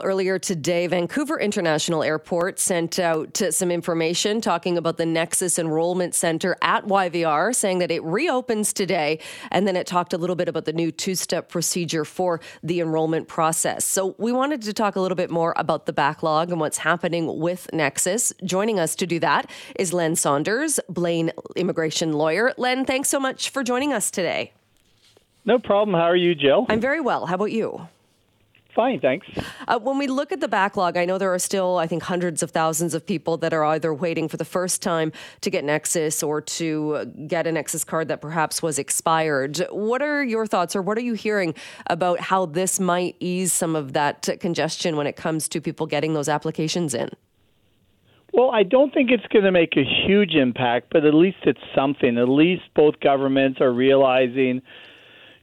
Earlier today, Vancouver International Airport sent out some information talking about the Nexus Enrollment Center at YVR, saying that it reopens today. And then it talked a little bit about the new two step procedure for the enrollment process. So we wanted to talk a little bit more about the backlog and what's happening with Nexus. Joining us to do that is Len Saunders, Blaine immigration lawyer. Len, thanks so much for joining us today. No problem. How are you, Jill? I'm very well. How about you? Fine, thanks. Uh, when we look at the backlog, I know there are still, I think, hundreds of thousands of people that are either waiting for the first time to get Nexus or to get a Nexus card that perhaps was expired. What are your thoughts, or what are you hearing about how this might ease some of that congestion when it comes to people getting those applications in? Well, I don't think it's going to make a huge impact, but at least it's something. At least both governments are realizing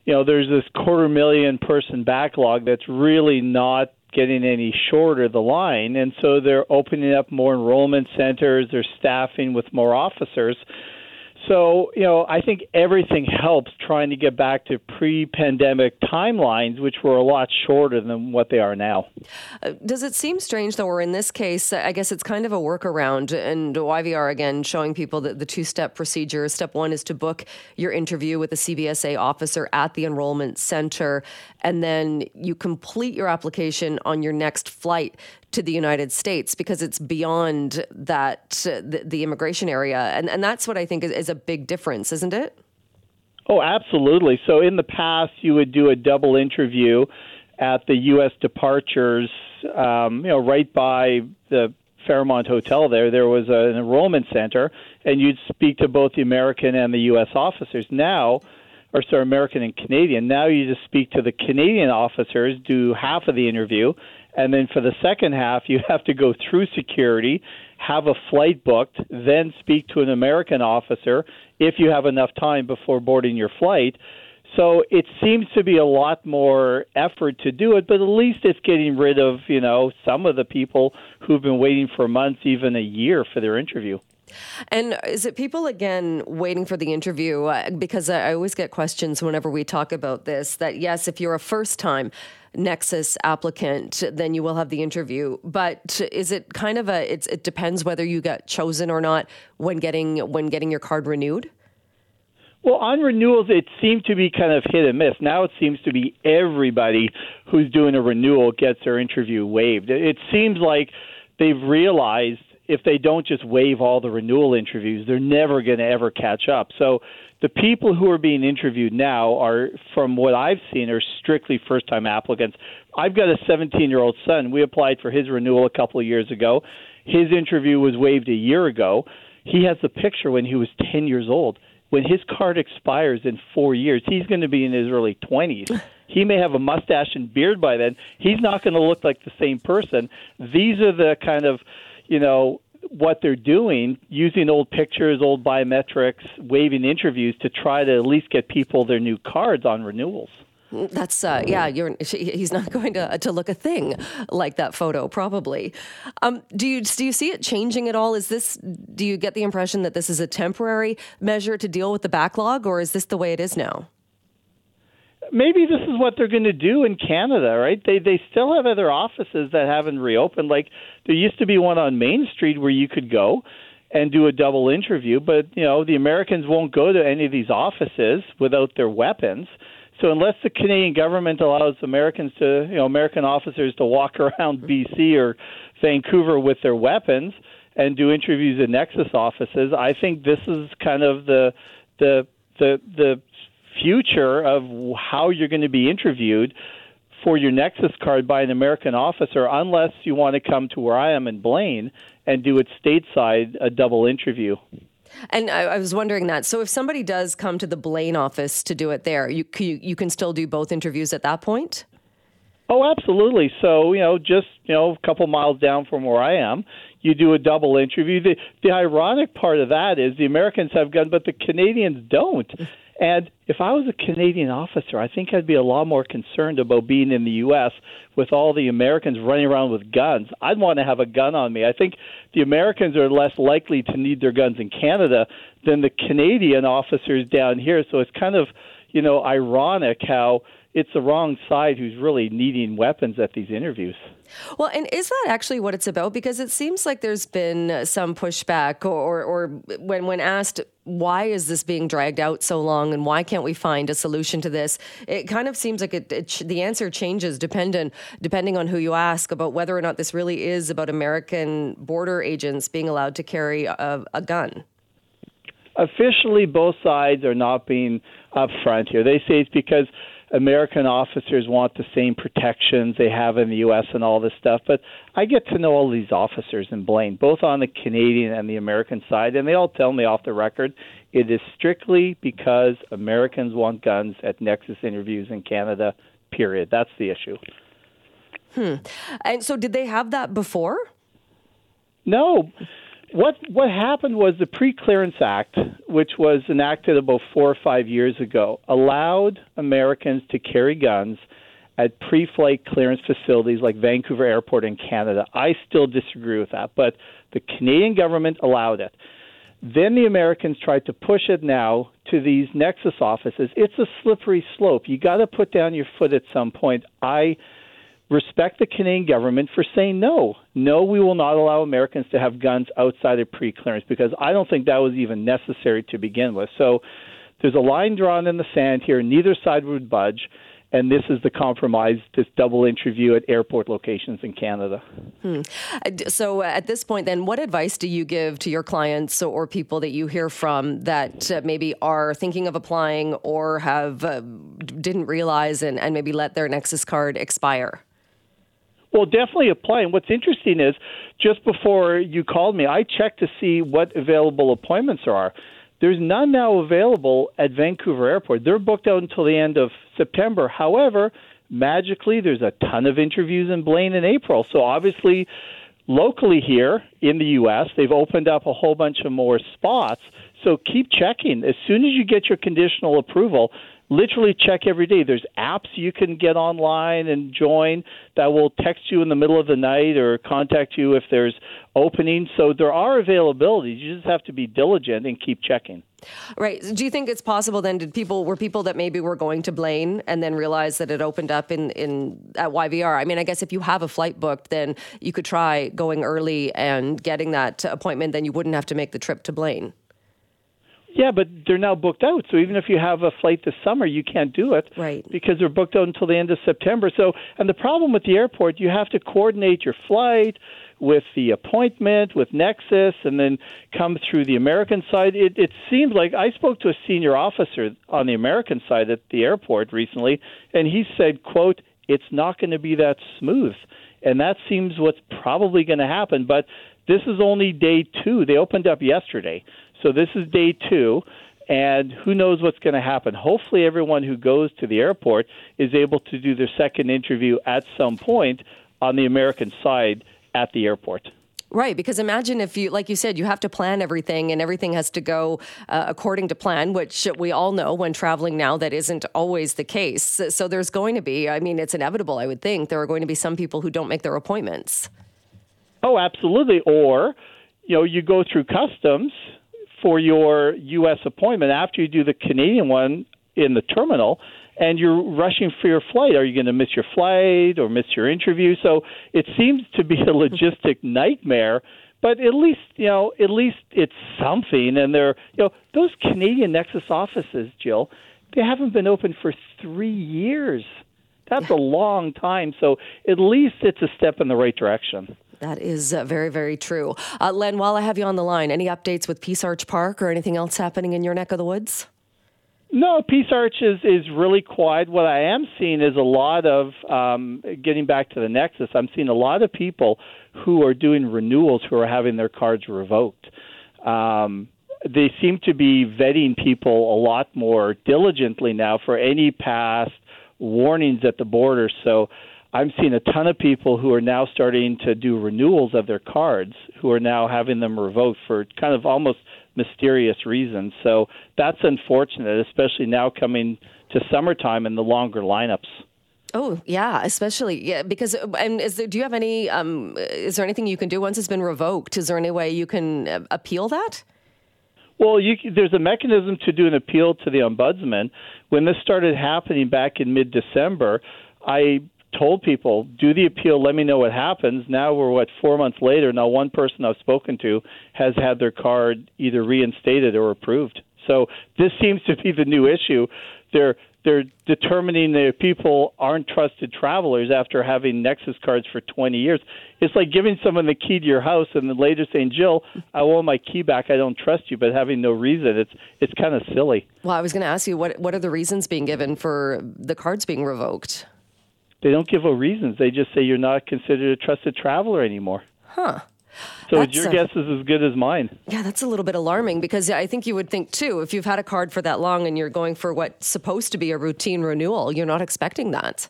you know, there's this quarter million person backlog that's really not getting any shorter the line. And so they're opening up more enrollment centers. They're staffing with more officers so, you know, I think everything helps trying to get back to pre pandemic timelines, which were a lot shorter than what they are now. Uh, does it seem strange, though, or in this case, I guess it's kind of a workaround, and YVR again showing people that the two step procedure. Step one is to book your interview with a CBSA officer at the enrollment center, and then you complete your application on your next flight to the United States because it's beyond that uh, the, the, immigration area, and and that's what I think is, is a big difference, isn't it? Oh, absolutely. So in the past, you would do a double interview at the U.S. departures, um, you know, right by the Fairmont Hotel. There, there was an enrollment center, and you'd speak to both the American and the U.S. officers. Now or sorry, American and Canadian. Now you just speak to the Canadian officers, do half of the interview, and then for the second half, you have to go through security, have a flight booked, then speak to an American officer if you have enough time before boarding your flight. So it seems to be a lot more effort to do it, but at least it's getting rid of, you know, some of the people who've been waiting for months, even a year for their interview. And is it people again waiting for the interview? Uh, because I always get questions whenever we talk about this that yes, if you're a first time Nexus applicant, then you will have the interview. But is it kind of a? it depends whether you get chosen or not when getting when getting your card renewed. Well, on renewals, it seemed to be kind of hit and miss. Now it seems to be everybody who's doing a renewal gets their interview waived. It seems like they've realized if they don't just waive all the renewal interviews, they're never going to ever catch up. So the people who are being interviewed now are, from what I've seen, are strictly first time applicants. I've got a 17 year old son. We applied for his renewal a couple of years ago. His interview was waived a year ago. He has a picture when he was 10 years old. When his card expires in four years, he's going to be in his early 20s. He may have a mustache and beard by then. He's not going to look like the same person. These are the kind of you know, what they're doing, using old pictures, old biometrics, waiving interviews to try to at least get people their new cards on renewals. That's uh, yeah. He's not going to to look a thing like that photo probably. Um, do you do you see it changing at all? Is this do you get the impression that this is a temporary measure to deal with the backlog, or is this the way it is now? Maybe this is what they're going to do in Canada, right? They they still have other offices that haven't reopened. Like there used to be one on Main Street where you could go and do a double interview, but you know the Americans won't go to any of these offices without their weapons. So unless the Canadian government allows Americans to, you know, American officers to walk around BC or Vancouver with their weapons and do interviews in Nexus offices, I think this is kind of the the the the future of how you're going to be interviewed for your Nexus card by an American officer, unless you want to come to where I am in Blaine and do it stateside, a double interview. And I, I, was wondering that. So, if somebody does come to the Blaine office to do it there, you, you you can still do both interviews at that point. Oh, absolutely. So, you know, just you know, a couple miles down from where I am, you do a double interview. The the ironic part of that is the Americans have guns, but the Canadians don't. And if I was a Canadian officer, I think I'd be a lot more concerned about being in the U.S. with all the Americans running around with guns. I'd want to have a gun on me. I think the Americans are less likely to need their guns in Canada than the Canadian officers down here. So it's kind of, you know, ironic how it's the wrong side who's really needing weapons at these interviews. Well, and is that actually what it's about? Because it seems like there's been some pushback, or, or when when asked why is this being dragged out so long, and why can't we find a solution to this, it kind of seems like it, it, the answer changes dependent depending on who you ask about whether or not this really is about American border agents being allowed to carry a, a gun. Officially, both sides are not being upfront here. They say it's because American officers want the same protections they have in the U.S. and all this stuff. But I get to know all these officers in Blaine, both on the Canadian and the American side, and they all tell me off the record it is strictly because Americans want guns at Nexus interviews in Canada, period. That's the issue. Hmm. And so, did they have that before? No what what happened was the Pre-Clearance Act, which was enacted about four or five years ago, allowed Americans to carry guns at pre-flight clearance facilities like Vancouver Airport in Canada. I still disagree with that, but the Canadian government allowed it. Then the Americans tried to push it now to these Nexus offices. It's a slippery slope. You got to put down your foot at some point. I respect the Canadian government for saying no. No, we will not allow Americans to have guns outside of pre clearance because I don't think that was even necessary to begin with. So there's a line drawn in the sand here. Neither side would budge. And this is the compromise, this double interview at airport locations in Canada. Hmm. So, uh, at this point, then, what advice do you give to your clients or people that you hear from that uh, maybe are thinking of applying or have uh, didn't realize and, and maybe let their Nexus card expire? Well, definitely apply. And what's interesting is just before you called me, I checked to see what available appointments there are. There's none now available at Vancouver Airport. They're booked out until the end of September. However, magically, there's a ton of interviews in Blaine in April. So obviously, locally here in the U.S., they've opened up a whole bunch of more spots. So keep checking. As soon as you get your conditional approval, literally check every day. There's apps you can get online and join that will text you in the middle of the night or contact you if there's openings. So there are availabilities. You just have to be diligent and keep checking. Right. Do you think it's possible then? Did people were people that maybe were going to Blaine and then realized that it opened up in in at YVR? I mean, I guess if you have a flight booked, then you could try going early and getting that appointment. Then you wouldn't have to make the trip to Blaine. Yeah, but they're now booked out. So even if you have a flight this summer, you can't do it right. because they're booked out until the end of September. So, and the problem with the airport, you have to coordinate your flight with the appointment with Nexus, and then come through the American side. It, it seems like I spoke to a senior officer on the American side at the airport recently, and he said, "quote It's not going to be that smooth." And that seems what's probably going to happen. But this is only day two. They opened up yesterday. So this is day two, and who knows what's going to happen. Hopefully, everyone who goes to the airport is able to do their second interview at some point on the American side at the airport. Right, because imagine if you, like you said, you have to plan everything and everything has to go uh, according to plan, which we all know when traveling now that isn't always the case. So there's going to be, I mean, it's inevitable, I would think, there are going to be some people who don't make their appointments. Oh, absolutely. Or, you know, you go through customs for your U.S. appointment after you do the Canadian one in the terminal and you're rushing for your flight. Are you going to miss your flight or miss your interview? So it seems to be a logistic nightmare. But at least you know, at least it's something. And they're you know, those Canadian Nexus offices, Jill, they haven't been open for three years. That's a long time. So at least it's a step in the right direction. That is uh, very, very true. Uh, Len, while I have you on the line, any updates with Peace Arch Park or anything else happening in your neck of the woods? No, Peace Arch is, is really quiet. What I am seeing is a lot of, um, getting back to the Nexus, I'm seeing a lot of people who are doing renewals who are having their cards revoked. Um, they seem to be vetting people a lot more diligently now for any past warnings at the border. So I'm seeing a ton of people who are now starting to do renewals of their cards, who are now having them revoked for kind of almost mysterious reasons. So that's unfortunate, especially now coming to summertime and the longer lineups. Oh yeah, especially yeah. Because and is there, do you have any? Um, is there anything you can do once it's been revoked? Is there any way you can uh, appeal that? Well, you, there's a mechanism to do an appeal to the ombudsman. When this started happening back in mid December, I told people, do the appeal, let me know what happens. Now we're, what, four months later. Now, one person I've spoken to has had their card either reinstated or approved. So this seems to be the new issue. They're they're determining that people aren't trusted travelers after having Nexus cards for 20 years. It's like giving someone the key to your house and then later saying, "Jill, I want my key back. I don't trust you," but having no reason. It's it's kind of silly. Well, I was going to ask you what what are the reasons being given for the cards being revoked? They don't give a reasons. They just say you're not considered a trusted traveler anymore. Huh. So that's your a, guess is as good as mine. Yeah, that's a little bit alarming because I think you would think too, if you've had a card for that long and you're going for what's supposed to be a routine renewal, you're not expecting that.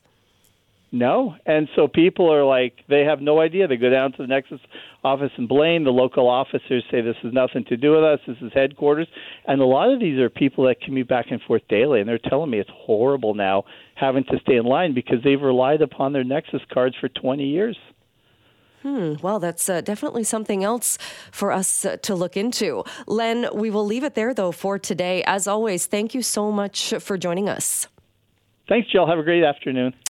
No, and so people are like they have no idea. They go down to the Nexus office in Blaine. The local officers say this has nothing to do with us. This is headquarters, and a lot of these are people that commute back and forth daily, and they're telling me it's horrible now having to stay in line because they've relied upon their Nexus cards for 20 years. Hmm. Well, that's uh, definitely something else for us uh, to look into. Len, we will leave it there, though, for today. As always, thank you so much for joining us. Thanks, Jill. Have a great afternoon.